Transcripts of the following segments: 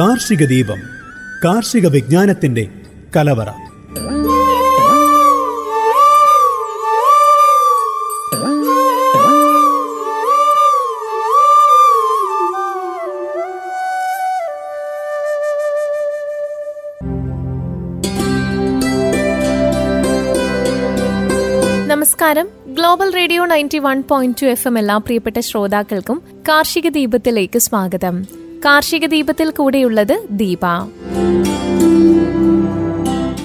കാർഷിക ദീപം കാർഷിക വിജ്ഞാനത്തിന്റെ കലവറ. നമസ്കാരം. Global radio ninety one point two F M എല്ലാ പ്രിയപ്പെട്ട ശ്രോതാക്കൾക്കും കാർഷിക ദീപത്തിലേക്ക് സ്വാഗതം. കാർഷിക ദീപത്തിൽ കൂടെയുള്ളത് ദീപ.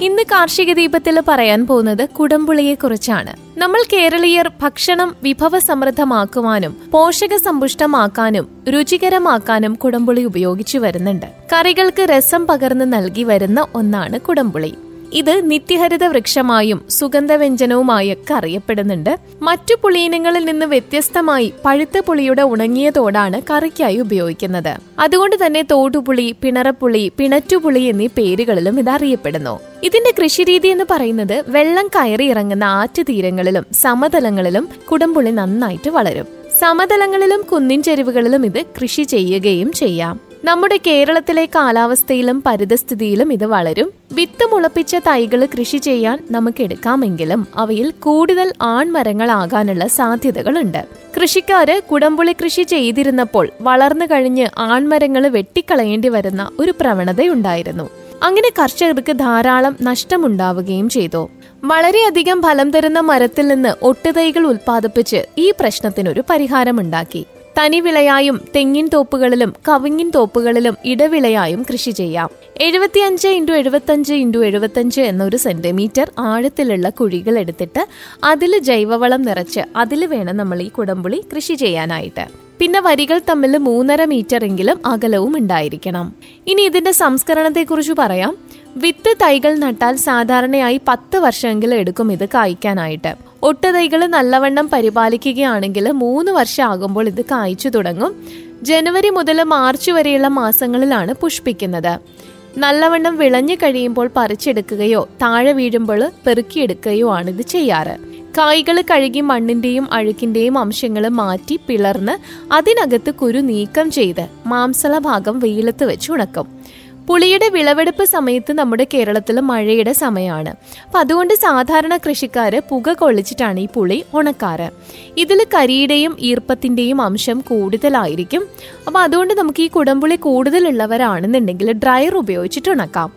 ഇന്ന് കാർഷിക ദീപത്തിൽ പറയാൻ പോകുന്നത് കുടംപുളിയെ കുറിച്ചാണ് നമ്മൾ കേരളീയർ ഭക്ഷണം വിഭവസമൃദ്ധമാക്കുവാനും പോഷക സമ്പുഷ്ടമാക്കാനും രുചികരമാക്കാനും കുടംപുളി ഉപയോഗിച്ചു വരുന്നുണ്ട്. കറികൾക്ക് രസം പകർന്ന് നൽകി വരുന്ന ഒന്നാണ് കുടംപുളി. ഇത് നിത്യഹരിത വൃക്ഷമായും സുഗന്ധവ്യഞ്ജനവുമായൊക്കെ അറിയപ്പെടുന്നുണ്ട്. മറ്റു പുളിയിനങ്ങളിൽ നിന്ന് വ്യത്യസ്തമായി പഴുത്ത പുളിയുടെ ഉണങ്ങിയ തോടാണ് കറിക്കായി ഉപയോഗിക്കുന്നത്. അതുകൊണ്ട് തന്നെ തോടുപുളി പിണറപ്പുളി പിണറ്റുപുളി എന്നീ പേരുകളിലും ഇത് അറിയപ്പെടുന്നു. ഇതിന്റെ കൃഷിരീതി എന്ന് പറയുന്നത് വെള്ളം കയറി ഇറങ്ങുന്ന ആറ്റുതീരങ്ങളിലും സമതലങ്ങളിലും കുടംപുളി നന്നായിട്ട് വളരും. സമതലങ്ങളിലും കുന്നിൻ ചെരുവുകളിലും ഇത് കൃഷി ചെയ്യുകയും ചെയ്യാം. നമ്മുടെ കേരളത്തിലെ കാലാവസ്ഥയിലും പരിതസ്ഥിതിയിലും ഇത് വളരും. വിത്ത് മുളപ്പിച്ച തൈകൾ കൃഷി ചെയ്യാൻ നമുക്ക് എടുക്കാമെങ്കിലും അവയിൽ കൂടുതൽ ആൺമരങ്ങളാകാനുള്ള സാധ്യതകളുണ്ട്. കൃഷിക്കാര് കുടംപുളി കൃഷി ചെയ്തിരുന്നപ്പോൾ വളർന്നു കഴിഞ്ഞ് ആൺമരങ്ങൾ വെട്ടിക്കളയേണ്ടി വരുന്ന ഒരു പ്രവണതയുണ്ടായിരുന്നു. അങ്ങനെ കർഷകർക്ക് ധാരാളം നഷ്ടമുണ്ടാവുകയും ചെയ്തു. വളരെയധികം ഫലം തരുന്ന മരത്തിൽ നിന്ന് ഒട്ടുതൈകൾ ഉൽപ്പാദിപ്പിച്ച് ഈ പ്രശ്നത്തിനൊരു പരിഹാരമുണ്ടാക്കി. തനിവിളയായും തെങ്ങിൻ തോപ്പുകളിലും കവിങ്ങിൻ തോപ്പുകളിലും ഇടവിളയായും കൃഷി ചെയ്യാം. എഴുപത്തിയഞ്ച് ഇന്റു എഴുപത്തഞ്ച് ഇന്റു എഴുപത്തഞ്ച് എന്നൊരു സെന്റിമീറ്റർ ആഴത്തിലുള്ള കുഴികൾ എടുത്തിട്ട് അതിൽ ജൈവവളം നിറച്ച് അതിൽ വേണം നമ്മൾ ഈ കുടംപുളി കൃഷി ചെയ്യാനായിട്ട്. പിന്നെ വരികൾ തമ്മിൽ മൂന്നര മീറ്റർ എങ്കിലും അകലവും ഉണ്ടായിരിക്കണം. ഇനി ഇതിന്റെ സംസ്കരണത്തെക്കുറിച്ച് പറയാം. വിത്ത് തൈകൾ നട്ടാൽ സാധാരണയായി പത്ത് വർഷമെങ്കിലും എടുക്കും ഇത് കായ്ക്കാനായിട്ട്. ഒട്ട് തൈകൾ നല്ലവണ്ണം പരിപാലിക്കുകയാണെങ്കിൽ മൂന്ന് വർഷം ആകുമ്പോൾ ഇത് കായ്ച്ചു തുടങ്ങും. ജനുവരി മുതൽ മാർച്ച് വരെയുള്ള മാസങ്ങളിലാണ് പുഷ്പിക്കുന്നത്. നല്ലവണ്ണം വിളഞ്ഞു കഴിയുമ്പോൾ പറിച്ചെടുക്കുകയോ താഴെ വീഴുമ്പോൾ പെറുക്കിയെടുക്കുകയോ ആണ് ഇത് ചെയ്യാറ്. കായ്കൾ കഴുകി മണ്ണിന്റെയും അഴുക്കിന്റെയും അംശങ്ങൾ മാറ്റി പിളർന്ന് അതിനകത്ത് കുരു നീക്കം ചെയ്ത് മാംസള ഭാഗം വെയിലത്ത് വെച്ച് ഉണക്കും. പുളിയുടെ വിളവെടുപ്പ് സമയത്ത് നമ്മുടെ കേരളത്തിൽ മഴയുടെ സമയമാണ് അപ്പൊ അതുകൊണ്ട് സാധാരണ കൃഷിക്കാര് പുക കൊള്ളിച്ചിട്ടാണ് ഈ പുളി ഉണക്കാറ്. ഇതിൽ കരിയുടെയും ഈർപ്പത്തിന്റെയും അംശം കൂടുതലായിരിക്കും. അപ്പൊ അതുകൊണ്ട് നമുക്ക് ഈ കുടംപുളി കൂടുതലുള്ളവരാണെന്നുണ്ടെങ്കിൽ ഡ്രയർ ഉപയോഗിച്ചിട്ട് ഉണക്കാം.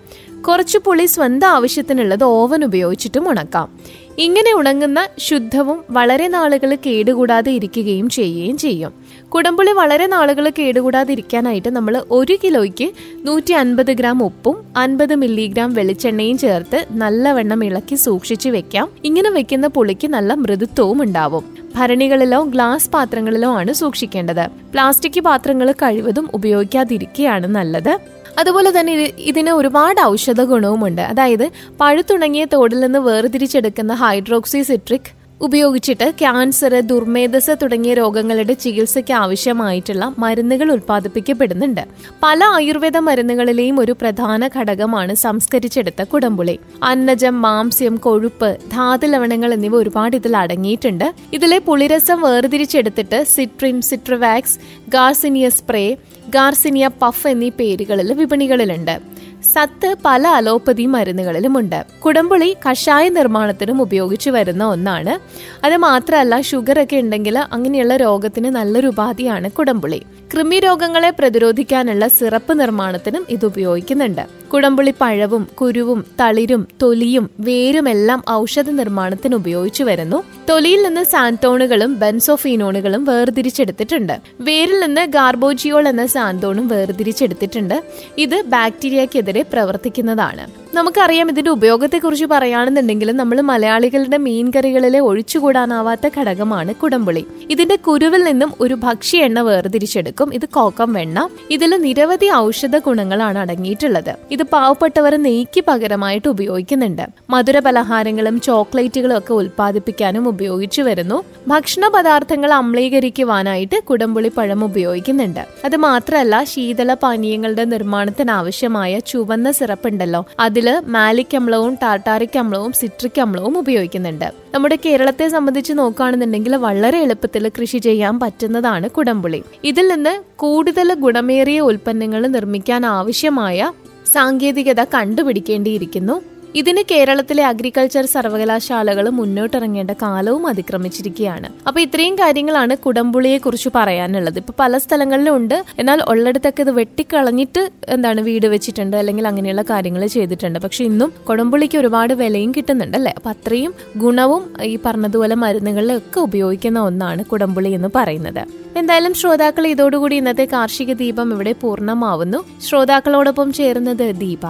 കുറച്ച് പുളി സ്വന്തം ആവശ്യത്തിനുള്ളത് ഓവൻ ഉപയോഗിച്ചിട്ടും ഉണക്കാം. ഇങ്ങനെ ഉണങ്ങുന്ന ശുദ്ധവും വളരെ നാളുകൾ കേടുകൂടാതെ ഇരിക്കുകയും ചെയ്യുകയും ചെയ്യും. കുടംപുളി വളരെ നാളുകൾ കേടുകൂടാതെ ഇരിക്കാനായിട്ട് നമ്മൾ ഒരു കിലോയ്ക്ക് നൂറ്റി അൻപത് ഗ്രാം ഉപ്പും അൻപത് മില്ലിഗ്രാം വെളിച്ചെണ്ണയും ചേർത്ത് നല്ലവണ്ണം ഇളക്കി സൂക്ഷിച്ചു വെക്കാം. ഇങ്ങനെ വെക്കുന്ന പുളിക്ക് നല്ല മൃദുത്വവും ഉണ്ടാവും. ഭരണികളിലോ ഗ്ലാസ് പാത്രങ്ങളിലോ ആണ് സൂക്ഷിക്കേണ്ടത്. പ്ലാസ്റ്റിക് പാത്രങ്ങൾ കഴിവതും ഉപയോഗിക്കാതിരിക്കുകയാണ് നല്ലത്. അതുപോലെ തന്നെ ഇതിന് ഒരുപാട് ഔഷധ ഗുണവുമുണ്ട് അതായത് പഴുത്തുണങ്ങിയ തോടിൽ നിന്ന് വേർതിരിച്ചെടുക്കുന്ന ഹൈഡ്രോക്സി സിട്രിക് ഉപയോഗിച്ചിട്ട് ക്യാൻസർ ദുർമേധസ് തുടങ്ങിയ രോഗങ്ങളുടെ ചികിത്സയ്ക്ക് ആവശ്യമായിട്ടുള്ള മരുന്നുകൾ ഉൽപ്പാദിപ്പിക്കപ്പെടുന്നുണ്ട്. പല ആയുർവേദ മരുന്നുകളിലെയും ഒരു പ്രധാന ഘടകമാണ് സംസ്കരിച്ചെടുത്ത കുടംപുളി. അന്നജം മാംസ്യം കൊഴുപ്പ് ധാതു ലവണങ്ങൾ എന്നിവ ഒരുപാട് ഇതിൽ അടങ്ങിയിട്ടുണ്ട്. ഇതിലെ പുളിരസം വേർതിരിച്ചെടുത്തിട്ട് Citrin Citravax Garcinia spray Garcinia puff എന്നീ പേരുകളിൽ വിപണികളിലുണ്ട്. സത്ത് പല അലോപ്പതി മരുന്നുകളിലുമുണ്ട്. കുടംപുളി കഷായ നിർമ്മാണത്തിനും ഉപയോഗിച്ചു വരുന്ന ഒന്നാണ്. അത് മാത്രമല്ല ഷുഗർ ഒക്കെ ഉണ്ടെങ്കിൽ അങ്ങനെയുള്ള രോഗത്തിന് നല്ലൊരു ഉപാധിയാണ് കുടംപുളി. കൃമി രോഗങ്ങളെ പ്രതിരോധിക്കാനുള്ള സിറപ്പ് നിർമ്മാണത്തിനും ഇത് ഉപയോഗിക്കുന്നുണ്ട്. കുടംപുളി പഴവും കുരുവും തളിരും തൊലിയും വേരുമെല്ലാം ഔഷധ നിർമ്മാണത്തിന് ഉപയോഗിച്ചു വരുന്നു. തൊലിയിൽ നിന്ന് സാന്തോണുകളും ബെൻസോഫീനോണുകളും വേർതിരിച്ചെടുത്തിട്ടുണ്ട്. വേരിൽ നിന്ന് ഗാർബോജിയോൾ എന്ന സാന്തോണും വേർതിരിച്ചെടുത്തിട്ടുണ്ട്. ഇത് ബാക്ടീരിയക്കെതിരെ പ്രവർത്തിക്കുന്നതാണ് നമുക്കറിയാം ഇതിന്റെ ഉപയോഗത്തെക്കുറിച്ച് പറയുകയാണെന്നുണ്ടെങ്കിൽ നമ്മൾ മലയാളികളുടെ മീൻകറികളിലെ ഒഴിച്ചുകൂടാനാവാത്ത ഘടകമാണ് കുടംപുളി. ഇതിന്റെ കുരുവിൽ നിന്നും ഒരു ഭക്ഷ്യ എണ്ണ വേർതിരിച്ചെടുക്കും. ഇത് കോക്കം വെണ്ണ. ഇതിൽ നിരവധി ഔഷധ ഗുണങ്ങളാണ് അടങ്ങിയിട്ടുള്ളത്. ഇത് പാവപ്പെട്ടവർ നെയ്ക്ക് പകരമായിട്ട് ഉപയോഗിക്കുന്നുണ്ട്. മധുര പലഹാരങ്ങളും ചോക്ലേറ്റുകളും ഒക്കെ ഉൽപ്പാദിപ്പിക്കാനും ഉപയോഗിച്ചു വരുന്നു. ഭക്ഷണ പദാർത്ഥങ്ങൾ അമ്ലീകരിക്കുവാനായിട്ട് കുടംപുളി പഴം ഉപയോഗിക്കുന്നുണ്ട്. അത് മാത്രമല്ല ശീതള പാനീയങ്ങളുടെ നിർമ്മാണത്തിന് ആവശ്യമായ ചുവന്ന സിറപ്പ് ഉണ്ടല്ലോ അതിൽ മാലിക് അമ്ലവും ടാർട്ടാറിക് അമ്ലവും സിട്രിക് അമ്ലവും ഉപയോഗിക്കുന്നുണ്ട്. നമ്മുടെ കേരളത്തെ സംബന്ധിച്ച് നോക്കുകയാണെന്നുണ്ടെങ്കിൽ വളരെ എളുപ്പത്തിൽ കൃഷി ചെയ്യാൻ പറ്റുന്നതാണ് കുടംപുളി. ഇതിൽ നിന്ന് കൂടുതൽ ഗുണമേറിയ ഉൽപ്പന്നങ്ങൾ നിർമ്മിക്കാൻ ആവശ്യമായ സാങ്കേതികത കണ്ടുപിടിക്കേണ്ടിയിരിക്കുന്നു. ഇതിന് കേരളത്തിലെ അഗ്രികൾച്ചർ സർവകലാശാലകൾ മുന്നോട്ടിറങ്ങേണ്ട കാലവും അതിക്രമിച്ചിരിക്കുകയാണ്. അപ്പൊ ഇത്രയും കാര്യങ്ങളാണ് കുടംപുളിയെ കുറിച്ച് പറയാനുള്ളത്. ഇപ്പൊ പല സ്ഥലങ്ങളിലും ഉണ്ട് എന്നാൽ ഉള്ളിടത്തൊക്കെ ഇത് വെട്ടിക്കളഞ്ഞിട്ട് എന്താണ് വീട് വെച്ചിട്ടുണ്ട് അല്ലെങ്കിൽ അങ്ങനെയുള്ള കാര്യങ്ങൾ ചെയ്തിട്ടുണ്ട്. പക്ഷെ ഇന്നും കുടംപുളിക്ക് ഒരുപാട് വിലയും കിട്ടുന്നുണ്ട് അല്ലെ? അപ്പൊ അത്രയും ഗുണവും ഈ പറഞ്ഞതുപോലെ മരുന്നുകളിലൊക്കെ ഉപയോഗിക്കുന്ന ഒന്നാണ് കുടംപുളി എന്ന് പറയുന്നത്. എന്തായാലും ശ്രോതാക്കൾ ഇതോടുകൂടി ഇന്നത്തെ കാർഷിക ദീപം ഇവിടെ പൂർണമാവുന്നു. ശ്രോതാക്കളോടൊപ്പം ചേരുന്നത് ദീപ.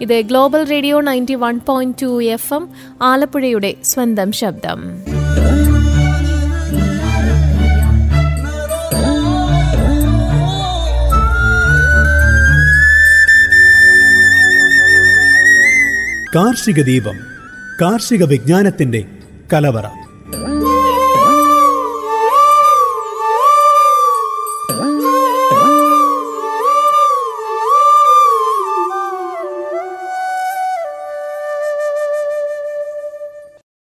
ഇത് global radio ninety one point two F M ആലപ്പുഴയുടെ സ്വന്തം ശബ്ദം. കാർഷിക ദീപം കാർഷിക വിജ്ഞാനത്തിന്റെ കലവറ.